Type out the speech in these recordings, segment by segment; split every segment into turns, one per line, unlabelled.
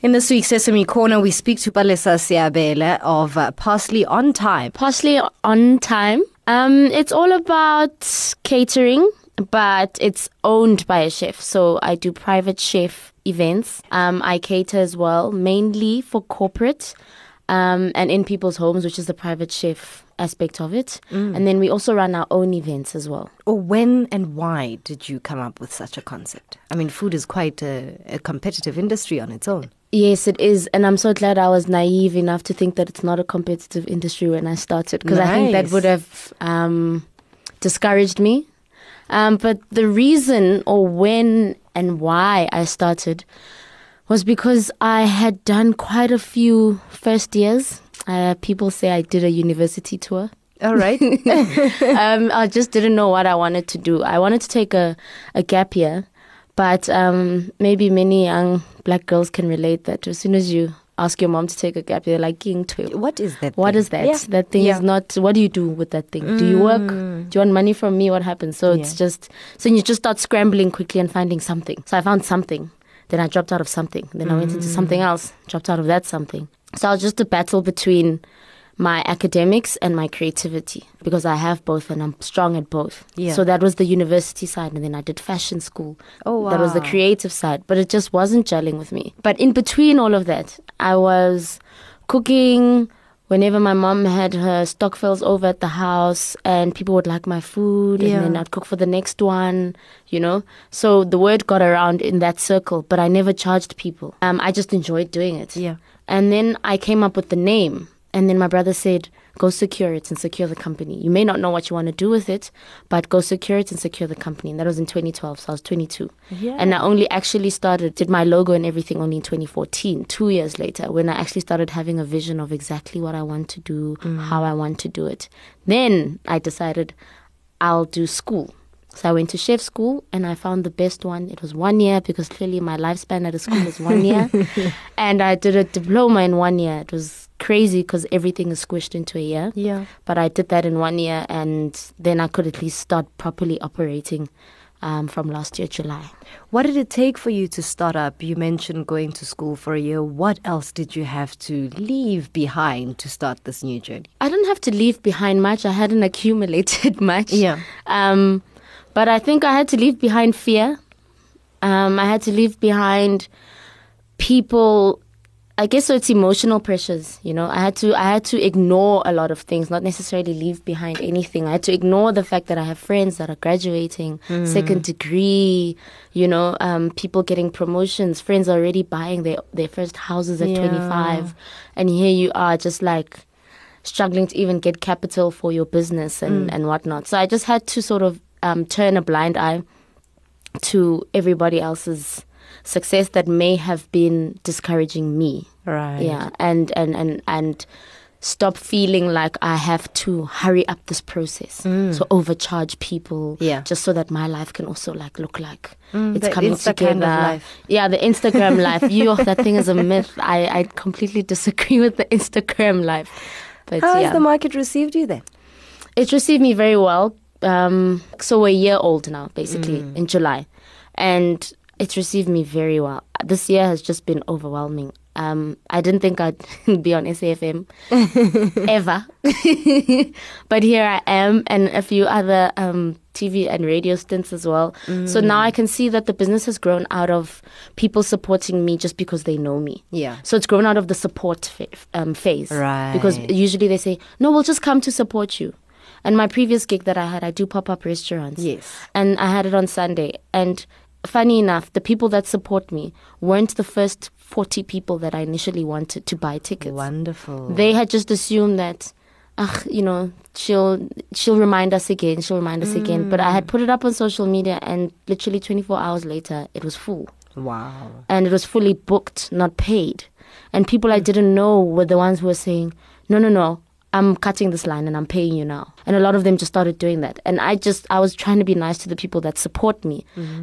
In this week's Sesame Corner, we speak to Palesa Seabela of uh, Parsley on Thyme.
Parsley on Thyme. Um, it's all about catering, but it's owned by a chef. So I do private chef events. Um, I cater as well, mainly for corporate um, and in people's homes, which is the private chef aspect of it. And then we also run our own events as well.
Or when and why did you come up with such a concept? I mean, food is quite a, a competitive industry on its own.
Yes, it is. And I'm so glad I was naive enough to think that it's not a competitive industry when I started because I think that would have um, discouraged me. Um, but the reason or when and why I started was because I had done quite a few first years. Uh, people say I did a university tour.
All right.
um, I just didn't know what I wanted to do. I wanted to take a, a gap year, but um, maybe many young black girls can relate that as soon as you ask your mom to take a gap year, like king twelve.
what is that?
What
thing?
is that?
Yeah.
That thing
Yeah.
is not. What do you do with that thing? Do you work?
Mm.
Do you want money from me? What happens? So it's
Yeah.
just so you just start scrambling quickly and finding something. So I found something. Then I dropped out of something. Then I went into
Mm.
something else. Dropped out of that something. So I was just a battle between my academics and my creativity because I have both and I'm strong at both.
Yeah.
So that was the university side, and then I did fashion school.
Oh, wow.
That was the creative side, but it just wasn't gelling with me. But in between all of that, I was cooking whenever my mom had her stokvels over at the house and people would like my food
Yeah.
and then I'd cook for the next one, you know. So the word got around in that circle, but I never charged people. Um, I just enjoyed doing it.
Yeah.
And then I came up with the name. And then my brother said, go secure it and secure the company. You may not know what you want to do with it, but go secure it and secure the company. And that was in 2012, so I was 22.
Yeah.
And I only actually started, did my logo and everything only in 2014, two years later, when I actually started having a vision of exactly what I want to do, mm. how I want to do it. Then I decided I'll do school. So I went to chef school and I found the best one. It was one year because clearly my lifespan at a school is one year. and I did a diploma in one year. It was crazy because everything is squished into a year.
Yeah.
But I did that in one year and then I could at least start properly operating um, from last year, July.
What did it take for you to start up? You mentioned going to school for a year. What else did you have to leave behind to start this new journey?
I didn't have to leave behind much. I hadn't accumulated much.
Yeah.
Um, but I think I had to leave behind fear. Um, I had to leave behind people. I guess so. It's emotional pressures. You know, I had to. I had to ignore a lot of things, not necessarily leave behind anything. I had to ignore the fact that I have friends that are graduating, second degree. You know, um, people getting promotions, friends already buying their their first houses at
Yeah.
twenty five, and here you are, just like struggling to even get capital for your business and, and whatnot. So I just had to sort of um, turn a blind eye to everybody else's success that may have been discouraging me.
Right.
Yeah, and and and and stop feeling like I have to hurry up this process, so overcharge people,
Mm. Yeah.
just so that my life can also like look like
Mm,
it's coming
Insta
together.
kind of life.
Yeah, the Instagram life. You, that thing is a myth. I I completely disagree with the Instagram life. But
How
yeah,
has the market received you then?
it received me very well. Um, so we're a year old now, basically
Mm.
in July, and it's received me very well. This year has just been overwhelming. Um, I didn't think I'd be on SAFM ever, but here I am, and a few other um, TV and radio stints as well. So now I can see that the business has grown out of people supporting me just because they know me.
Yeah.
So it's grown out of the support fa- um, phase. Because usually they say, no, we'll just come to support you. And my previous gig that I had, I do pop up restaurants.
Yes.
And I had it on Sunday. And funny enough, the people that support me weren't the first 40 people that I initially wanted to buy tickets.
Wonderful.
They had just assumed that, ah, you know, she'll she'll remind us again, she'll remind us again. But I had put it up on social media, and literally 24 hours later, it was full
wow.
and it was fully booked, not paid. And people I didn't know were the ones who were saying, "No, no, no, I'm cutting this line and I'm paying you now." And a lot of them just started doing that. And I just I was trying to be nice to the people that support me,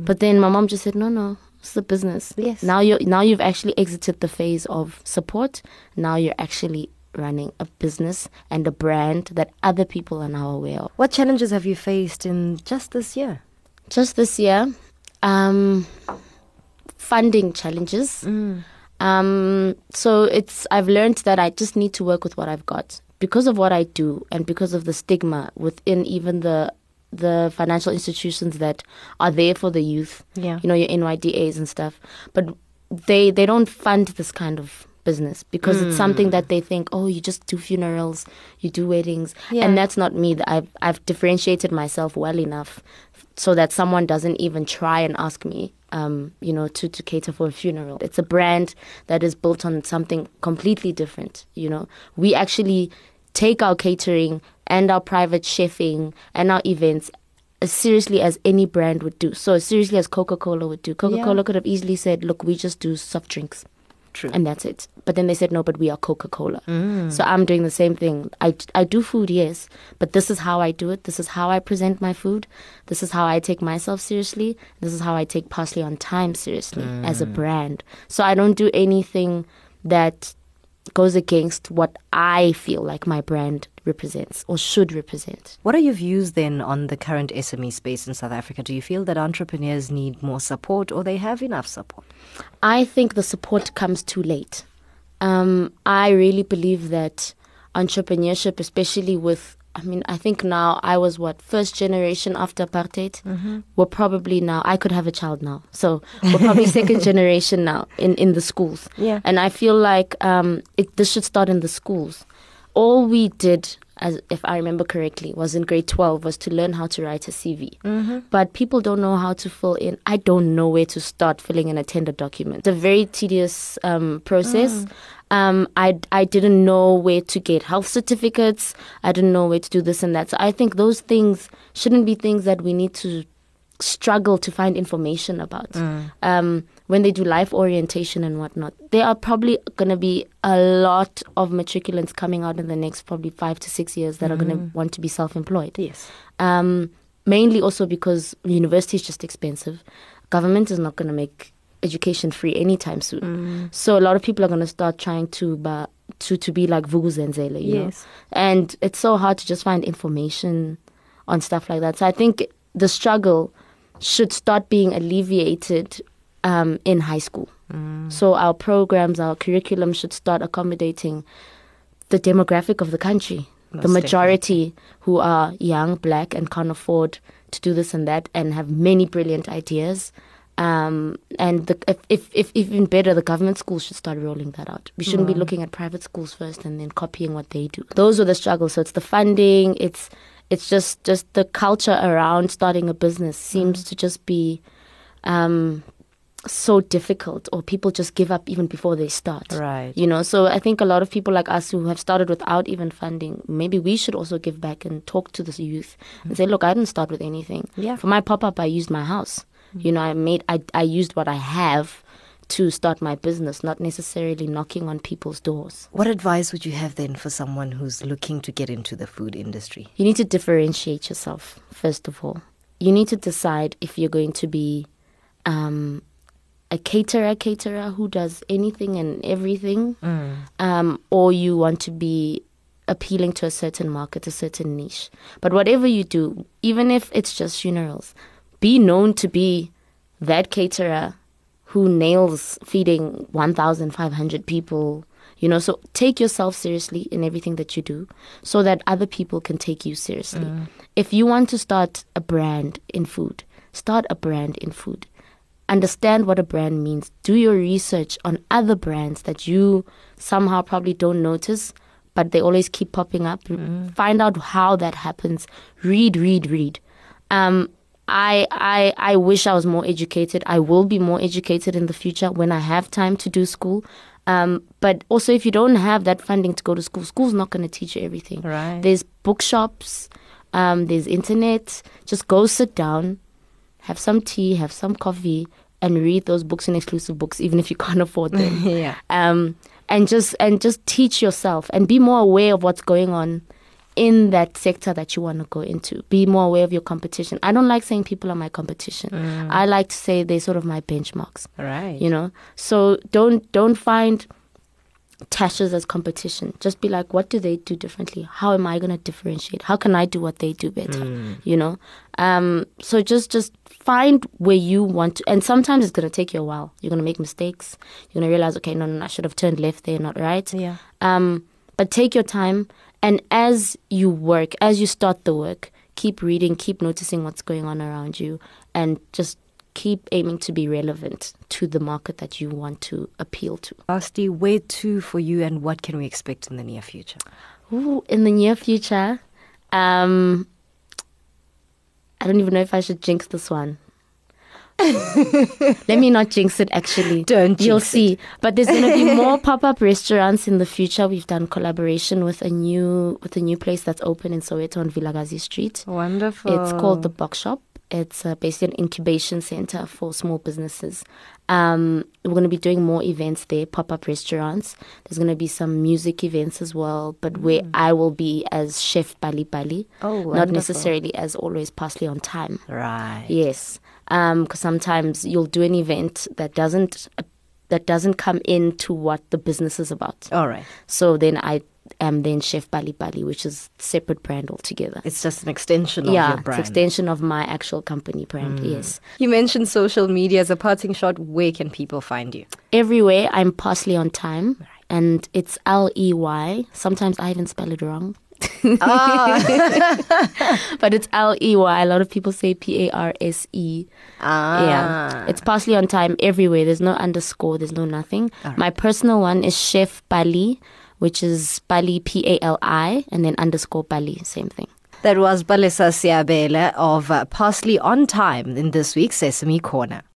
but then my mom just said, "No, no." It's the business.
Yes.
Now you now you've actually exited the phase of support. Now you're actually running a business and a brand that other people are now aware of.
What challenges have you faced in just this year?
Just this year, um, funding challenges. Um, so it's I've learned that I just need to work with what I've got because of what I do and because of the stigma within even the the financial institutions that are there for the youth.
Yeah.
You know, your NYDAs and stuff. But they they don't fund this kind of business because it's something that they think, oh, you just do funerals, you do weddings,
Yeah.
and that's not me. I've I've differentiated myself well enough so that someone doesn't even try and ask me, um, you know, to to cater for a funeral. It's a brand that is built on something completely different. You know, we actually take our catering and our private chefing and our events as seriously as any brand would do. So as seriously as Coca Cola would do. Coca Cola
Yeah.
could have easily said, "Look, we just do soft drinks."
True.
and that's it. But then they said, no, but we are Coca Cola. Mm. So I'm doing the same thing. I, I do food, yes, but this is how I do it. This is how I present my food. This is how I take myself seriously. This is how I take Parsley on Thyme seriously as a mm. brand. So I don't do anything that goes against what I feel like my brand represents or should represent.
What are your views then on the current SME space in South Africa? Do you feel that entrepreneurs need more support or they have enough support?
I think the support comes too late. Um, I really believe that entrepreneurship, especially with, I mean, I think now I was what, first generation after apartheid? We're probably now, I could have a child now. So we're probably second generation now in, in the schools.
Yeah.
And I feel like um, it, this should start in the schools. All we did, as if I remember correctly, was in grade 12 was to learn how to write a CV. But people don't know how to fill in. I don't know where to start filling in a tender document. It's a very tedious um, process. Um, I, I didn't know where to get health certificates. I didn't know where to do this and that. So I think those things shouldn't be things that we need to struggle to find information about. Um, when they do life orientation and whatnot, there are probably going to be a lot of matriculants coming out in the next probably five to six years that are going to want to be self employed.
Yes.
Um, mainly also because university is just expensive. Government is not going to make education free anytime soon. So a lot of people are going to start trying to ba- to to be like Vukuzenzele, you know. And it's so hard to just find information on stuff like that. So I think the struggle should start being alleviated um, in high school. So our programs, our curriculum should start accommodating the demographic of the country. the
Most
majority who are young, black, and can't afford to do this and that, and have many brilliant ideas. Um, and the, if, if, if even better, the government schools should start rolling that out. We shouldn't be looking at private schools first and then copying what they do. Those are the struggles. So it's the funding. It's it's just just the culture around starting a business seems mm. to just be um, so difficult, or people just give up even before they start.
Right.
You know, so I think a lot of people like us who have started without even funding, maybe we should also give back and talk to the youth and mm. say, look, I didn't start with anything.
Yeah.
For my pop up, I used my house. Mm. You know, I made, I, I used what I have to start my business, not necessarily knocking on people's doors.
What advice would you have then for someone who's looking to get into the food industry?
You need to differentiate yourself, first of all. You need to decide if you're going to be um, a caterer, caterer who does anything and everything, um, or you want to be appealing to a certain market, a certain niche. But whatever you do, even if it's just funerals, be known to be that caterer who nails feeding 1,500 people. You know, so take yourself seriously in everything that you do so that other people can take you seriously. If you want to start a brand in food, start a brand in food. Understand what a brand means. Do your research on other brands that you somehow probably don't notice, but they always keep popping up. Find out how that happens. Read, read, read. Um, I, I I wish I was more educated. I will be more educated in the future when I have time to do school. Um, but also, if you don't have that funding to go to school, school's not going to teach you everything.
Right.
There's bookshops. Um, there's internet. Just go sit down, have some tea, have some coffee, and read those books and exclusive books, even if you can't afford them
yeah.
um, and just and just teach yourself and be more aware of what's going on in that sector that you want to go into. Be more aware of your competition. I don't like saying people are my competition. I like to say they're sort of my benchmarks.
Right.
You know, so don't don't find Tasha's as competition. Just be like, what do they do differently? How am I gonna differentiate? How can I do what they do better? You know. Um, so just just find where you want to, and sometimes it's gonna take you a while. You're gonna make mistakes. You're gonna realize, okay, no, no, no I should have turned left there, not right.
Yeah.
Um, but take your time, and as you work, as you start the work, keep reading, keep noticing what's going on around you, and just keep aiming to be relevant to the market that you want to appeal to.
Lastly, where to for you and what can we expect in the near future?
Ooh, in the near future, um, I don't even know if I should jinx this one. Let me not jinx it actually.
Don't
You'll see. But there's gonna be more pop up restaurants in the future. We've done collaboration with a new with a new place that's open in Soweto on Vilakazi Street.
Wonderful.
It's called the Box Shop. It's uh, basically an incubation center for small businesses. Um, we're going to be doing more events there, pop up restaurants. There's going to be some music events as well, but where I will be as Chef Bali Bali,
Oh, wonderful.
not necessarily as always parsley on thyme.
Right.
Yes, because sometimes you'll do an event that doesn't uh, that doesn't come into what the business is about.
All right.
So then I am then Chef Bali Bali, which is separate brand altogether.
It's just an extension of
yeah,
your brand.
it's extension of my actual company brand. Yes,
you mentioned social media as a parting shot. Where can people find you?
everywhere I'm parsley on thyme, and it's L E Y. Sometimes I even spell it wrong. but it's L E Y. A lot of people say P A R S E.
Ah.
Yeah, it's parsley on thyme everywhere. There's no underscore. There's no nothing. My personal one is Chef Bali, which is Pali P A L I, and then underscore Bali. Same thing.
That was Palesa Seabela of uh, Parsley on Thyme in this week's Sesame Corner.